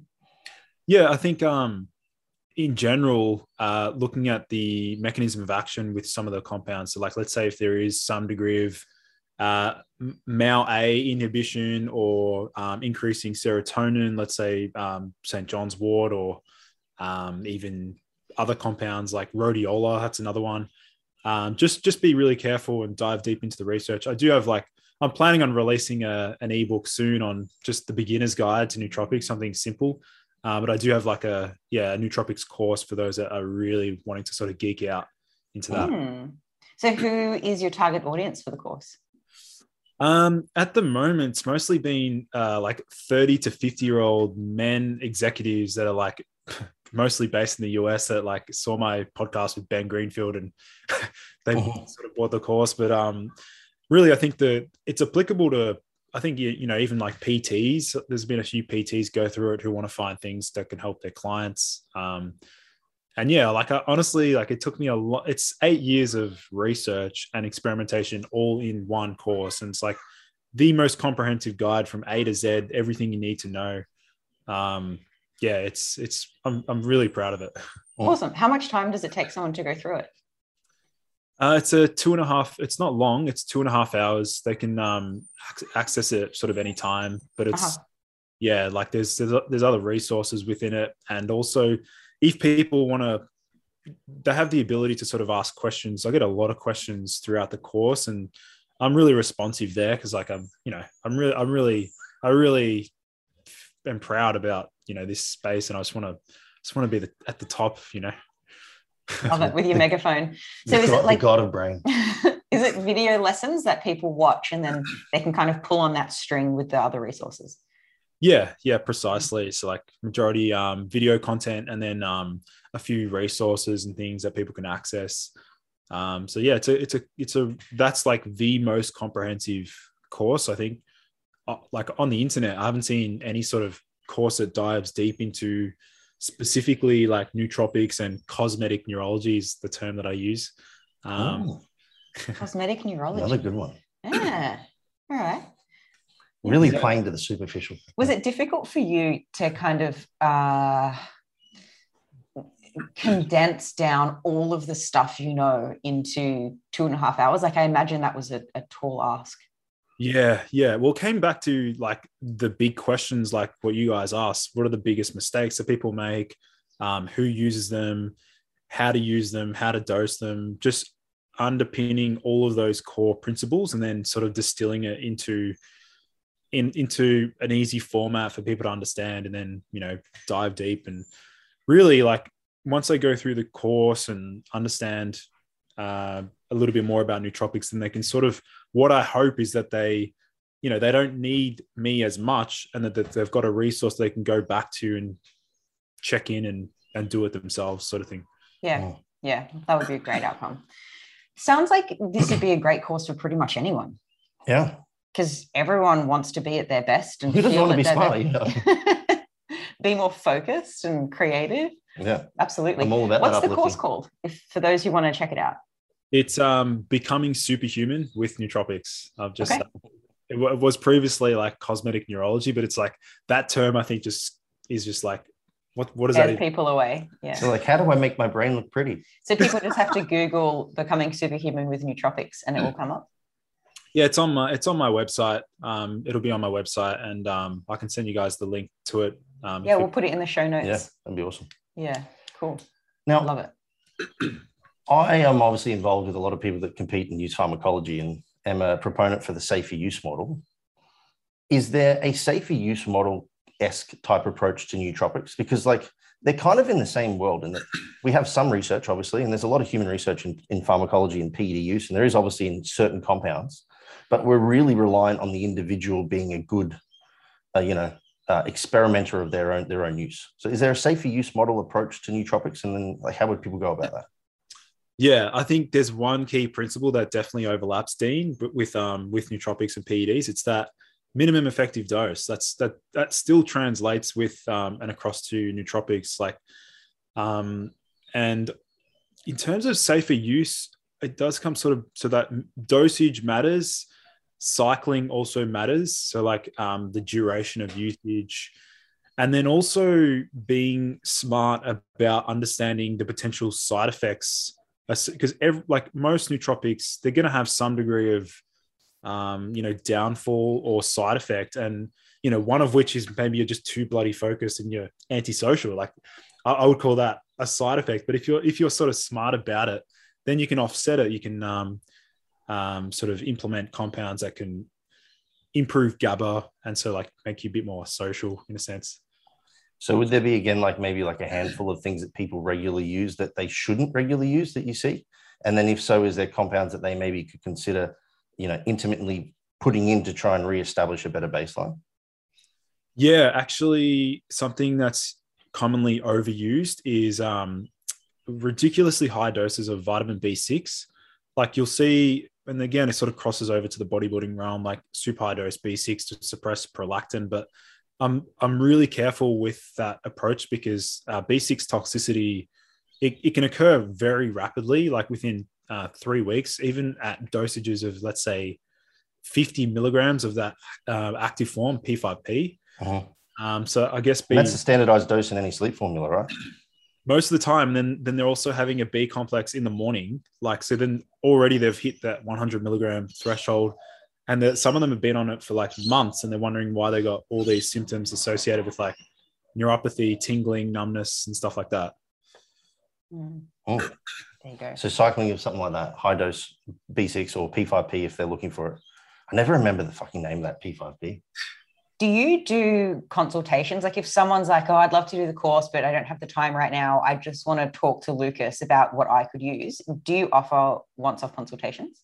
Yeah, I think um, in general, uh, looking at the mechanism of action with some of the compounds. So, like, let's say if there is some degree of uh, MAO A inhibition or um, increasing serotonin, let's say um, St. John's wort or um, even other compounds like rhodiola, that's another one. Um, just just be really careful and dive deep into the research. I do have like I'm planning on releasing a, an ebook soon on just the beginner's guide to nootropics, something simple. Uh, but I do have like a yeah a nootropics course for those that are really wanting to sort of geek out into that. Mm. So, who is your target audience for the course? Um, at the moment, it's mostly been uh, like 30 to 50 year old men executives that are like (laughs) mostly based in the US that like saw my podcast with Ben Greenfield and (laughs) they Mhm. sort of bought the course. But um, really, I think that it's applicable to, I think, you, you know, even like PTs, there's been a few PTs go through it who want to find things that can help their clients. Um, and yeah, like I, honestly, like it took me a lot. It's eight years of research and experimentation all in one course, and it's like the most comprehensive guide from A to Z, everything you need to know. Um, yeah, it's it's I'm I'm really proud of it. (laughs) Awesome. How much time does it take someone to go through it? Uh, it's a two and a half. It's not long. It's two and a half hours. They can um, access it sort of any time, but it's Uh-huh. yeah, like there's, there's there's other resources within it, and also if people want to, they have the ability to sort of ask questions. I get a lot of questions throughout the course, and I'm really responsive there because like I'm you know I'm really I'm really I really am proud about you know this space, and I just want to just want to be the, at the top, you know. Love it with your (laughs) megaphone. So, the, is god, it like god of brain? (laughs) is it video lessons that people watch and then they can kind of pull on that string with the other resources? Yeah, yeah, precisely. So like majority um, video content, and then um, a few resources and things that people can access. Um, so yeah, it's a it's a it's a that's like the most comprehensive course I think. Uh, like on the internet, I haven't seen any sort of course that dives deep into specifically like nootropics and cosmetic neurology is the term that I use. Um, Ooh, (laughs) Cosmetic neurology. another good one. Yeah. All right. Really Yeah. playing to the superficial. Was it difficult for you to kind of uh, condense down all of the stuff you know into two and a half hours? Like, I imagine that was a, a tall ask. Yeah, yeah. Well, it came back to like the big questions, like what you guys asked. What are the biggest mistakes that people make? Um, who uses them? How to use them? How to dose them? Just underpinning all of those core principles, and then sort of distilling it into in into an easy format for people to understand, and then you know dive deep and really like once they go through the course and understand uh, a little bit more about nootropics, then they can sort of what I hope is that they, you know, they don't need me as much and that, that they've got a resource they can go back to and check in and, and do it themselves, sort of thing. Yeah. Oh. Yeah. That would be a great outcome. Sounds like this would be a great course for pretty much anyone Yeah. Because everyone wants to be at their best and Who doesn't feel want to be smart? their- (laughs) be more focused and creative. Yeah. Absolutely. I'm all about What's that the course called? If for those who want to check it out. It's um, becoming superhuman with nootropics. I've just, Okay. it, wa- it was previously like cosmetic neurology, but it's like that term I think just is just like, what, what does that Scares even people away. Yeah. So like, how do I make my brain look pretty? So people (laughs) just have to Google becoming superhuman with nootropics and it will come up. Yeah, it's on my it's on my website. Um, it'll be on my website, and um, I can send you guys the link to it. Um, Yeah, we'll you- put it in the show notes. Yeah, that'd be awesome. Yeah, cool. Now, Love it. (clears throat) I am obviously involved with a lot of people that compete and use pharmacology and am a proponent for the safer use model. Is there a safer use model esque type approach to nootropics? Because like they're kind of in the same world and we have some research, obviously, and there's a lot of human research in, in pharmacology and PED use, and there is obviously in certain compounds, but we're really reliant on the individual being a good, uh, you know, uh, experimenter of their own their own use. So, is there a safer use model approach to nootropics, and then like how would people go about that? Yeah, I think there's one key principle that definitely overlaps, Dean, but with um with nootropics and PEDs, it's that minimum effective dose. That's that that still translates with um and across to nootropics, like um and in terms of safer use, it does come sort of so that dosage matters, cycling also matters. So like um the duration of usage, and then also being smart about understanding the potential side effects because like most nootropics they're going to have some degree of um, you know downfall or side effect and you know one of which is maybe you're just too bloody focused and you're antisocial like I, I would call that a side effect but if you're if you're sort of smart about it then you can offset it you can um, um, sort of implement compounds that can improve GABA and so like make you a bit more social in a sense. So would there be again like maybe like a handful of things that people regularly use that they shouldn't regularly use that you see? And then if so, is there compounds that they maybe could consider, you know, intermittently putting in to try and reestablish a better baseline? Yeah, actually, something that's commonly overused is um, ridiculously high doses of vitamin B6. Like you'll see, and again, it sort of crosses over to the bodybuilding realm, like super high dose B6 to suppress prolactin. But I'm I'm really careful with that approach because uh, B6 toxicity it, it can occur very rapidly, like within uh, three weeks, even at dosages of let's say 50 milligrams of that uh, active form P5P. Uh-huh. Um, so I guess B, that's the standardized dose in any sleep formula, right? Most of the time, then then they're also having a B complex in the morning. Like so, then already they've hit that 100 milligram threshold, and that some of them have been on it for like months, and they're wondering why they got all these symptoms associated with like neuropathy, tingling, numbness, and stuff like that. Mm. Oh. There you go. So cycling of something like that, high dose B6 or P5P if they're looking for it. I never remember the fucking name of that P5P do you do consultations? Like if someone's like, oh, I'd love to do the course, but I don't have the time right now. I just want to talk to Lucas about what I could use. Do you offer once-off consultations?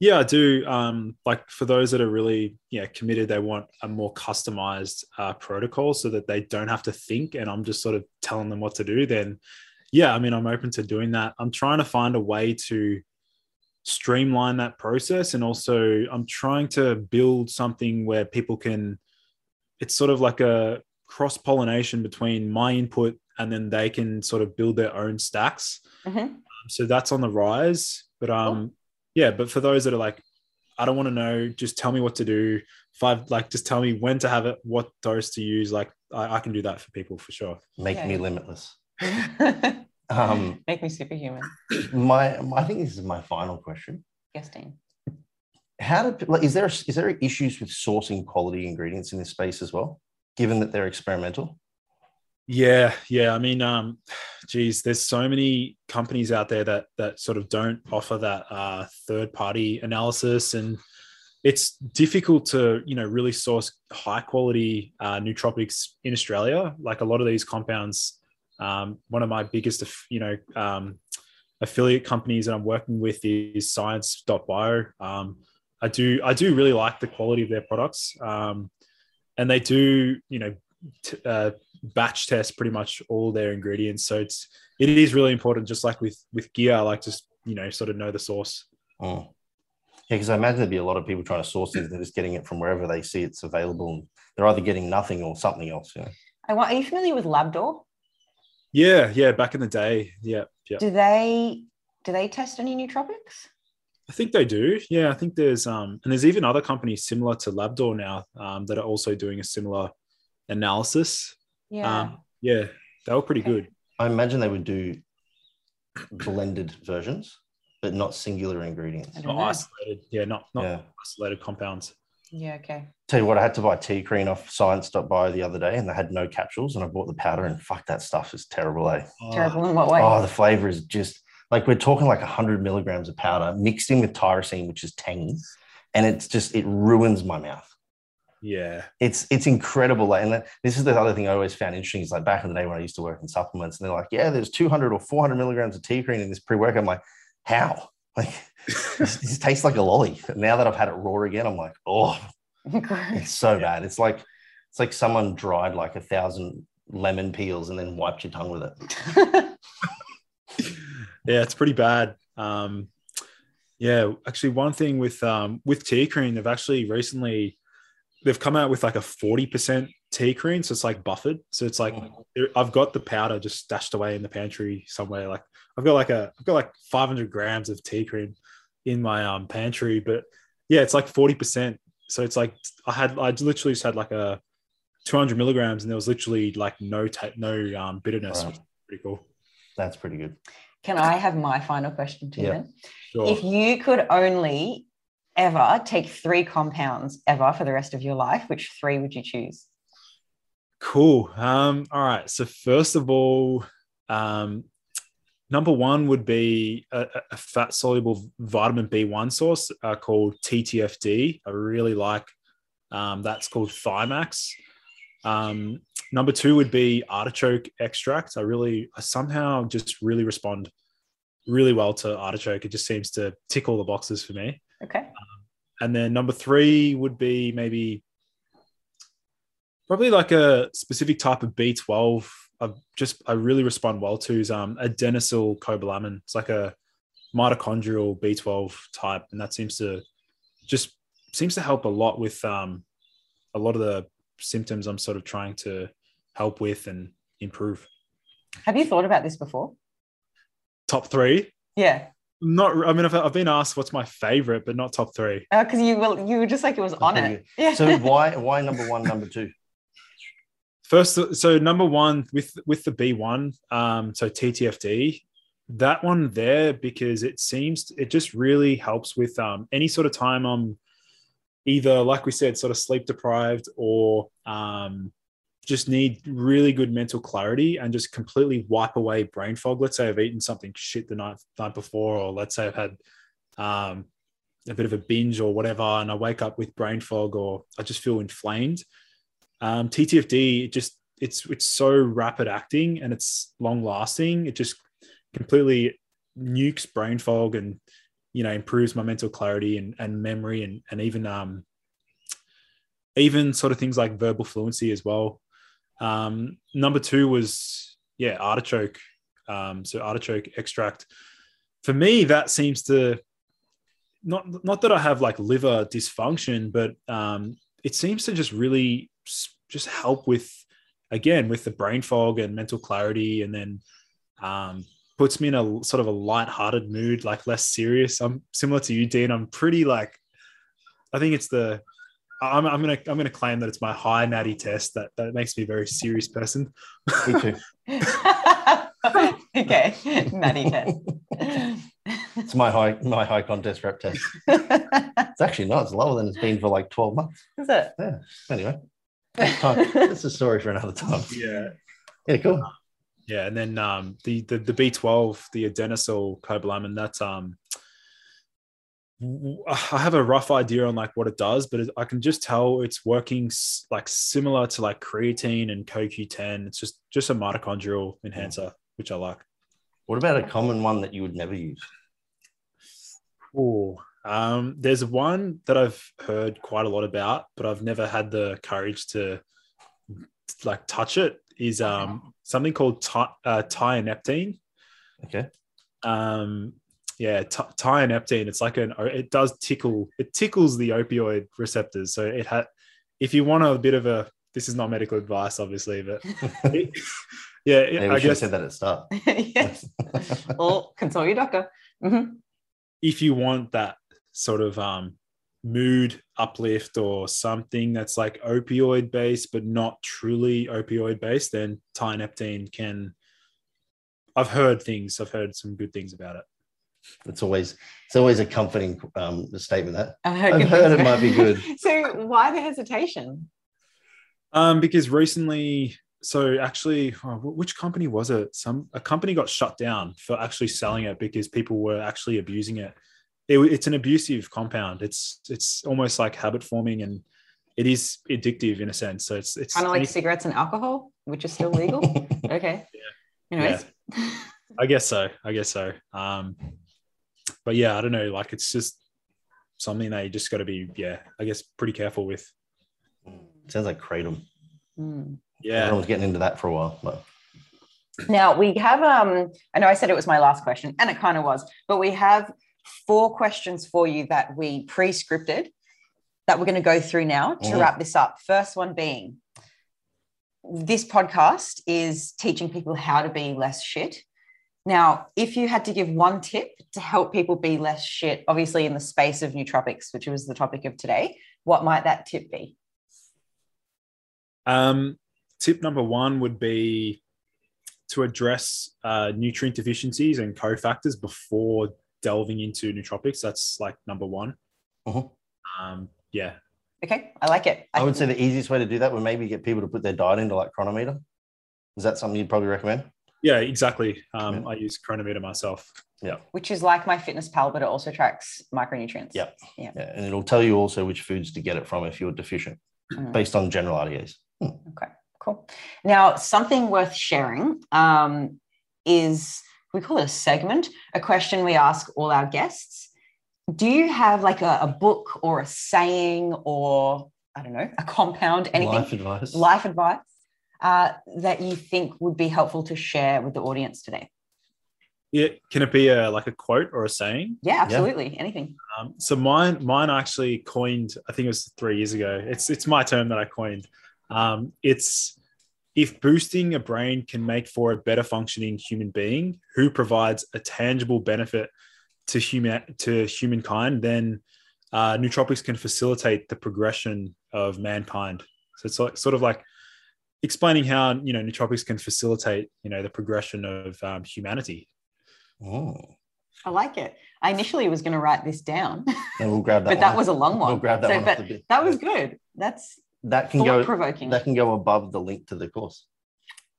Yeah, I do. Um, like for those that are really yeah committed, they want a more customized uh, protocol so that they don't have to think, and I'm just sort of telling them what to do. Then, yeah, I mean, I'm open to doing that. I'm trying to find a way to streamline that process, and also I'm trying to build something where people can it's sort of like a cross pollination between my input and then they can sort of build their own stacks. Mm-hmm. Um, so that's on the rise. But um, cool. yeah, but for those that are like, I don't want to know, just tell me what to do. Five, like, just tell me when to have it, what dose to use. Like, I, I can do that for people for sure. Make yeah. me limitless. (laughs) um, Make me superhuman. My, my, I think this is my final question. Yes, Dean how do is there is there issues with sourcing quality ingredients in this space as well, given that they're experimental? Yeah, yeah. I mean, um, geez, there's so many companies out there that that sort of don't offer that uh, third party analysis, and it's difficult to you know really source high quality uh, nootropics in Australia. Like a lot of these compounds, um, one of my biggest you know um, affiliate companies that I'm working with is Science.bio. Um, I do I do really like the quality of their products, um, and they do you know t- uh, batch test pretty much all their ingredients. So it's it is really important. Just like with with gear, I like to you know sort of know the source. Oh. Yeah, because I imagine there'd be a lot of people trying to source things. They're just getting it from wherever they see it's available, and they're either getting nothing or something else. Yeah. I want. Are you familiar with Labdoor? Yeah, yeah. Back in the day, yeah, yeah. Do they do they test any nootropics? I think they do. Yeah, I think there's um and there's even other companies similar to Labdoor now um, that are also doing a similar analysis. Yeah. Um, yeah, they were pretty okay. good. I imagine they would do blended versions, but not singular ingredients. Not isolated. Yeah, not not yeah. isolated compounds. Yeah, okay. Tell you what, I had to buy Teacrine off science.bio the other day and they had no capsules and I bought the powder and fuck that stuff is terrible, eh? Terrible in what way? Oh, the flavor is just like we're talking like 100 milligrams of powder mixed in with tyrosine, which is tangy, and it's just it ruins my mouth. Yeah, it's it's incredible. Like, and this is the other thing I always found interesting is like back in the day when I used to work in supplements, and they're like, yeah, there's 200 or 400 milligrams of Teacrine in this pre-work. I'm like, how? Like, (laughs) this, this tastes like a lolly. And now that I've had it raw again, I'm like, oh, (laughs) it's so bad. It's like it's like someone dried like a thousand lemon peels and then wiped your tongue with it. (laughs) yeah, it's pretty bad. Um, yeah, actually, one thing with um, with Teacrine, they've actually recently they've come out with like a forty percent Teacrine, so it's like buffered. So it's like oh. I've got the powder just stashed away in the pantry somewhere. Like I've got like a I've got like five hundred grams of Teacrine in my um pantry, but yeah, it's like forty percent. So it's like I had I literally just had like a two hundred milligrams, and there was literally like no ta- no um, bitterness. Right. Pretty cool. That's pretty good. Can I have my final question to you? Sure. If you could only ever take three compounds ever for the rest of your life, which three would you choose? Cool. Um, all right. So first of all, um, number one would be a, a fat soluble vitamin B1 source uh, called TTFD. I really like Um, that's called Thiamax. Um, number two would be artichoke extract. I really, I somehow just really respond really well to artichoke. It just seems to tick all the boxes for me. Okay. And then number three would be maybe probably like a specific type of B12. I just I really respond well to is um adenylyl cobalamin. It's like a mitochondrial B12 type, and that seems to just seems to help a lot with um a lot of the symptoms I'm sort of trying to help with and improve. Have you thought about this before? Top three? Yeah. Not. I mean, I've, I've been asked what's my favorite, but not top three. Because uh, you will, you were just like it was on it. Yeah. So why why number one, number two? First, so number one with with the B one, um, so TTFD, that one there because it seems it just really helps with um, any sort of time I'm either like we said, sort of sleep deprived or um, just need really good mental clarity and just completely wipe away brain fog. Let's say I've eaten something shit the night night before, or let's say I've had um, a bit of a binge or whatever, and I wake up with brain fog or I just feel inflamed um, TTFD, just it's it's so rapid acting and it's long lasting. It just completely nukes brain fog and you know improves my mental clarity and, and memory and and even um even sort of things like verbal fluency as well. Um, number two was yeah artichoke. Um, so artichoke extract. For me, that seems to not not that I have like liver dysfunction, but um, it seems to just really just help with again with the brain fog and mental clarity and then um, puts me in a sort of a light-hearted mood like less serious i'm similar to you dean i'm pretty like i think it's the I'm, I'm gonna I'm gonna claim that it's my high natty test that that makes me a very serious person. Me too. (laughs) (laughs) okay, natty test. it's my high my high contest rep test. it's actually not. It's lower than it's been for like 12 months. Is it? Yeah. Anyway. That's a story for another time. Yeah. Yeah, cool. Yeah, and then um, the, the the B12, the adenylyl cobalamin, that's um, I have a rough idea on like what it does, but I can just tell it's working like similar to like creatine and CoQ10. It's just just a mitochondrial enhancer, which I like. What about a common one that you would never use? Oh, um, there's one that I've heard quite a lot about, but I've never had the courage to like touch it. Is um, something called ty- uh. Okay. Um, yeah, t- tianeptine. It's like an. It does tickle. It tickles the opioid receptors. So it had. If you want a bit of a, this is not medical advice, obviously, but (laughs) it, yeah, Maybe I guess said that at start. (laughs) yes. (laughs) or consult your doctor. Mm-hmm. If you want that sort of um, mood uplift or something that's like opioid based but not truly opioid based then tianeptine can i've heard things i've heard some good things about it it's always it's always a comforting um, statement that i've heard, heard it might be good (laughs) so why the hesitation um because recently so actually oh, which company was it some a company got shut down for actually selling it because people were actually abusing it it, it's an abusive compound. It's it's almost like habit forming, and it is addictive in a sense. So it's it's kind of like cigarettes and alcohol, which is still legal. (laughs) okay. Yeah. Anyways. Yeah. I guess so. I guess so. Um, but yeah, I don't know. Like it's just something that you just got to be, yeah, I guess, pretty careful with. Sounds like kratom. Mm. Yeah, everyone's getting into that for a while. But. Now we have. Um, I know I said it was my last question, and it kind of was, but we have four questions for you that we pre scripted that we're going to go through now to mm. wrap this up. First one being this podcast is teaching people how to be less shit. Now, if you had to give one tip to help people be less shit, obviously in the space of nootropics, which was the topic of today, what might that tip be? Um, tip number one would be to address uh, nutrient deficiencies and cofactors before delving into nootropics. That's like number one. Uh-huh. Um, yeah. Okay, I like it. I, I would say the easiest way to do that would maybe get people to put their diet into like Cronometer. Is that something you'd probably recommend? Yeah, exactly. Um, Yeah. I use Cronometer myself. Yeah. Which is like MyFitnessPal, but it also tracks micronutrients. Yep. Yeah, and it'll tell you also which foods to get it from if you're deficient, Mm. based on general RDAs. Okay, cool. Now, something worth sharing um, is we call it a segment, a question we ask all our guests. Do you have like a, a book or a saying or I don't know, a compound, anything, Life advice. life advice uh, that you think would be helpful to share with the audience today? Yeah, can it be a like a quote or a saying? Yeah, absolutely. Anything. Um, so mine, mine actually coined. I think it was three years ago. It's it's my term that I coined. Um, it's if boosting a brain can make for a better functioning human being who provides a tangible benefit to human to humankind, then uh, nootropics can facilitate the progression of mankind. So it's like sort of like explaining how you know nootropics can facilitate you know the progression of um, humanity. Oh, I like it. I initially was going to write this down, then we'll grab (laughs) that. but that was a long one. We'll grab that So, one. but off the bit. that was good. That's that can go. provoking. That can go above the link to the course.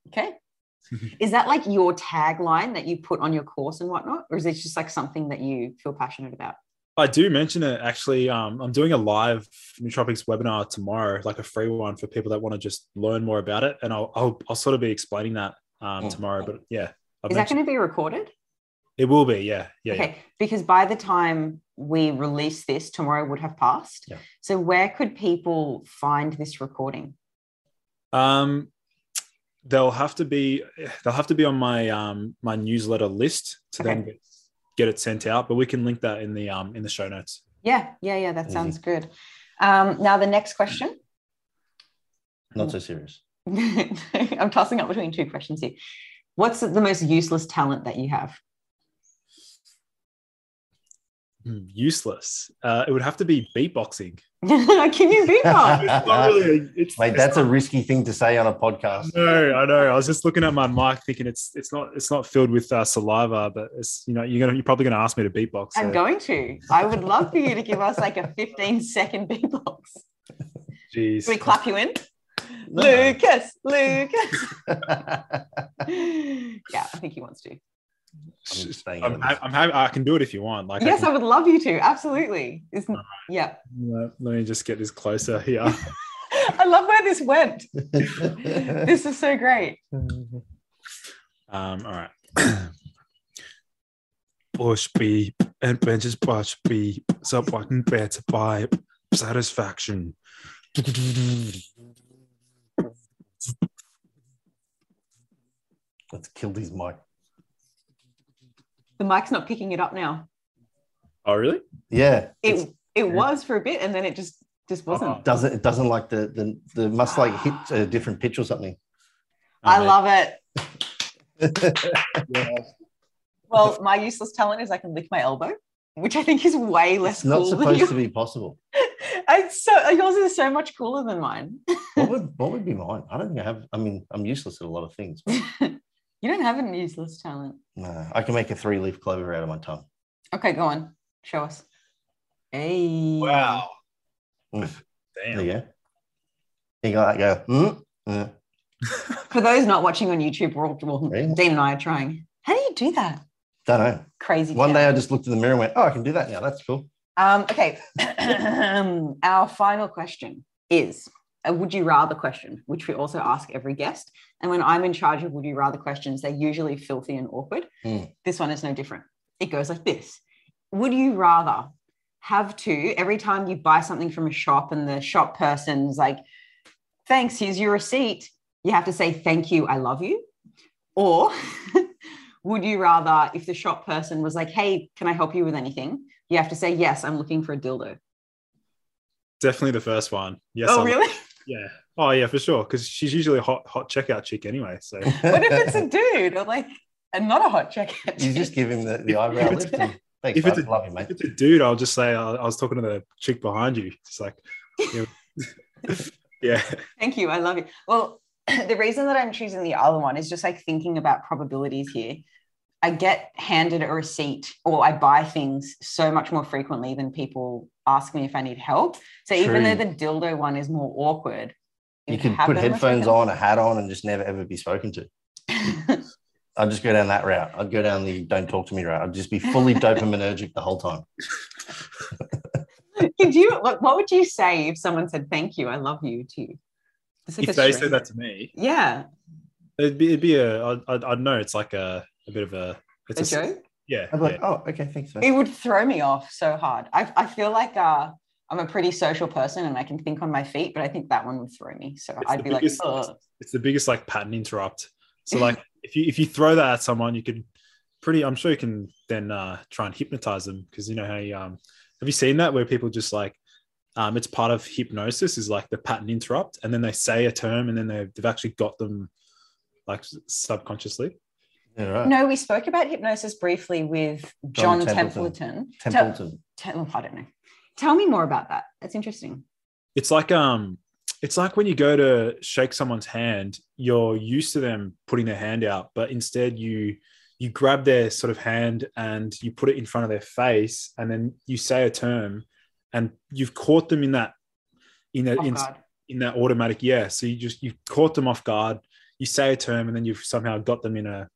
Okay. (laughs) is that like your tagline that you put on your course and whatnot? Or is it just like something that you feel passionate about? I do mention it actually. Um, I'm doing a live nootropics webinar tomorrow, like a free one for people that want to just learn more about it, and I'll I'll, I'll sort of be explaining that um, Mm. tomorrow. But yeah, I've Is that going to be recorded? it will be. Yeah, yeah. yeah. okay. Because by the time we release this, tomorrow would have passed. Yeah. So where could people find this recording? Um, they'll have to be they'll have to be on my um my newsletter list to then get, get it sent out. But we can link that in the um in the show notes. Yeah, yeah, yeah. That Easy. sounds good. Um, now the next question. Not so serious. (laughs) I'm tossing up between two questions here. What's the most useless talent that you have? Hmm, Useless. Uh, it would have to be beatboxing. (laughs) Can you beatbox? (laughs) Really. It's, Wait, it's that's not- a risky thing to say on a podcast. No, I know. I was just looking at my mic, thinking it's it's not it's not filled with uh, saliva, but it's you know you're gonna you're probably gonna ask me to beatbox. I'm going to. I would love for you to give us like a 15 second beatbox. Jeez. Should we clap you in? No. Lucas, Lucas. (laughs) yeah, I think he wants to. I'm I'm, out of ha- this. I'm happy. I can do it if you want. Like, Yes, I can- would love you to. Absolutely. Isn't, yeah. uh, let me just get this closer here. (laughs) I love where this went. (laughs) This is so great. Um, all right. (coughs) Bush beep and benches bush beep. So fucking better pipe. Satisfaction. Let's kill these mic. The mic's not picking it up now. Oh, really? Yeah. it's- It it was for a bit and then it just just uh-huh. wasn't. Oh. doesn't it doesn't like the the the must like hit a different pitch or something. I Oh, love it. (laughs) yeah. Well, my useless talent is I can lick my elbow, which I think is way less It's not cool supposed you. to be possible. (laughs) It's so yours is so much cooler than mine. What would (laughs) what would be mine? I don't think I have. I mean, I'm useless at a lot of things. But You don't have an useless talent. no, I can make a three leaf clover out of my tongue. Okay, go on. Show us. Hey. Wow. Mm. Damn. There you go. You go. Go. Mm, mm. (laughs) For those not watching on YouTube, we're all, well, Really? Dean and I are trying. How do you do that? Don't know. Crazy. One day I just looked in the mirror and went, "Oh, I can do that now. That's cool." Um, okay. (clears throat) Our final question is a would you rather question, which we also ask every guest. And when I'm in charge of would you rather questions, they're usually filthy and awkward. Hmm. This one is no different. It goes like this Would you rather have to, every time you buy something from a shop and the shop person's like, thanks, here's your receipt, you have to say, thank you, I love you? Or (laughs) would you rather, if the shop person was like, hey, can I help you with anything? You have to say, yes, I'm looking for a dildo. Definitely the first one. Yes. oh, I- really? Yeah. Oh, yeah, for sure. Because she's usually a hot, hot checkout chick anyway. So (laughs) what if it's a dude or like and not a hot checkout? you just give him the, the eyebrow (laughs) lift. And, Thanks, If it's a- love you, mate. if it's a dude, I'll just say I, I was talking to the chick behind you. Just like, you (laughs) know, yeah. Thank you. I love you. Well, (clears throat) the reason that I'm choosing the other one is just like thinking about probabilities here. I get handed a receipt or I buy things so much more frequently than people ask me if I need help. So even though the dildo one is more awkward, You it could put headphones on, a hat on, and just never ever be spoken to. (laughs) I'd just go down that route. I'd go down the don't talk to me route. I'd just be fully (laughs) dopaminergic the whole time. Could you? What, what would you say if someone said "Thank you, I love you" to you? Like if they string. said that to me, yeah, it'd be it'd be a I'd, I'd, I'd know it's like a, a bit of a it's a a, joke. Yeah, I'd be like, yeah. oh, okay, thanks. It would throw me off so hard. I, I feel like uh, I'm a pretty social person and I can think on my feet, but I think that one would throw me. So It's I'd the be like, Ugh. it's the biggest like pattern interrupt. So (laughs) like if you if you throw that at someone, you could pretty I'm sure you can then uh try and hypnotize them because you know how you um have you seen that where people just like um it's part of hypnosis is like the pattern interrupt and then they say a term and then they've, they've actually got them like subconsciously. Yeah, right. no, we spoke about hypnosis briefly with John John, Templeton. Templeton. Templeton. Tell, tell- I don't know. Tell me more about that. That's interesting. It's like um it's like when you go to shake someone's hand, you're used to them putting their hand out, but instead you you grab their sort of hand and you put it in front of their face, and then you say a term, and you've caught them in that in that Oh, in, in that automatic yeah. So you just you've caught them off guard. You say a term, and then you've somehow got them in a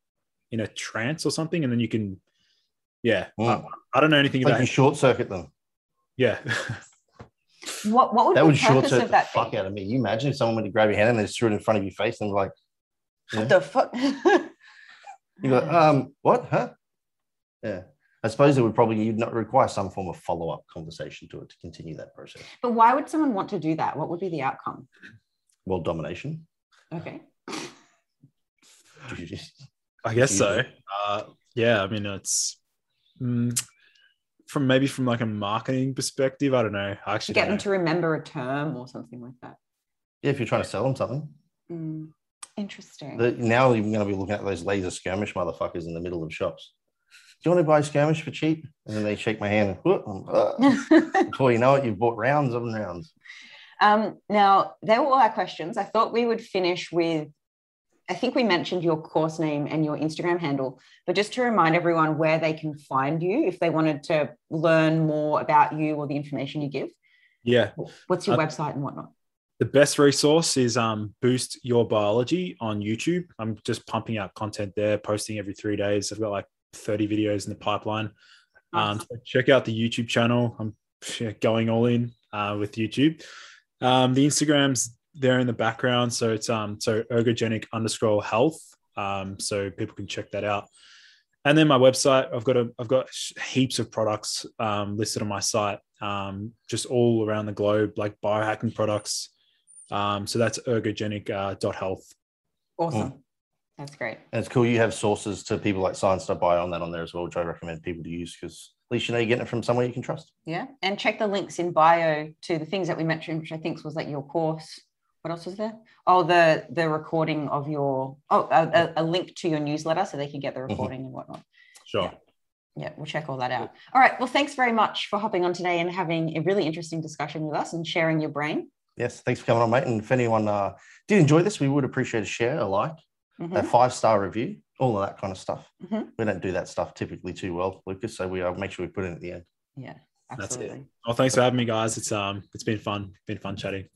in a trance or something, and then you can yeah. Mm. I, I don't know anything Like about you short circuit them. yeah. What, what would That would short purpose circuit the that fuck be? out of me. You imagine if someone went to grab your hand and they just threw it in front of your face and like, What the fuck? (laughs) you go, um, what? Huh? Yeah. I suppose it would probably you'd not require some form of follow up conversation to it to continue that process. but why would someone want to do that? What would be the outcome? World domination. Okay. (laughs) (laughs) I guess so. Uh, yeah, I mean, it's mm, from maybe from like a marketing perspective. I don't know. I To actually get don't them know. to remember a term or something like that. Yeah, if you're trying to sell them something. Mm, Interesting. The, now you're going to be looking at those laser skirmish motherfuckers in the middle of shops. Do you want to buy skirmish for cheap? And then they shake my hand. And, "Whoop," I'm, "Uh." (laughs) Before you know it, you've bought rounds and rounds. Um, now, they were all our questions. I thought we would finish with, I think we mentioned your course name and your Instagram handle, but just to remind everyone where they can find you if they wanted to learn more about you or the information you give. Yeah, What's your Uh, website and whatnot? the best resource is um, Boost Your Biology on YouTube. I'm just pumping out content there, posting every three days. I've got like 30 videos in the pipeline. Um, so check out the YouTube channel. I'm going all in uh, with YouTube. Um, the Instagram's there in the background, so it's um so ergogenic underscore health. Um, so people can check that out. And then my website, I've got a I've got heaps of products um, listed on my site, um, just all around the globe, like biohacking products. Um, so that's ergogenic uh, dot health. Awesome. That's great. And it's cool. You have sources to people like Science.bio on that on there as well, which I recommend people to use because at least you know you're getting it from somewhere you can trust. Yeah. And check the links in bio to the things that we mentioned, which I think was like your course. What else was there? Oh, the the recording of your oh a, a, a link to your newsletter so they can get the recording and whatnot. Sure. Yeah. Yeah, we'll check all that out. All right. Well, thanks very much for hopping on today and having a really interesting discussion with us and sharing your brain. Yes, thanks for coming on, mate. And if anyone uh, did enjoy this, we would appreciate a share, a like, Mhm. a five star review, all of that kind of stuff. Mhm. We don't do that stuff typically too well, Lucas. So we uh, make sure we put it at the end. Yeah, That's it. absolutely. Well, thanks for having me, guys. It's um it's been fun. Been fun chatting.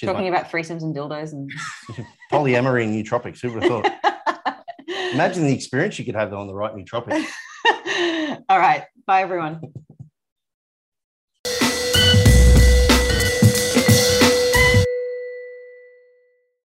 Cheers, Talking mate. about threesomes and dildos and (laughs) Polyamory and nootropics. Who would have thought? (laughs) Imagine the experience you could have on the right nootropic. (laughs) All right. Bye, everyone.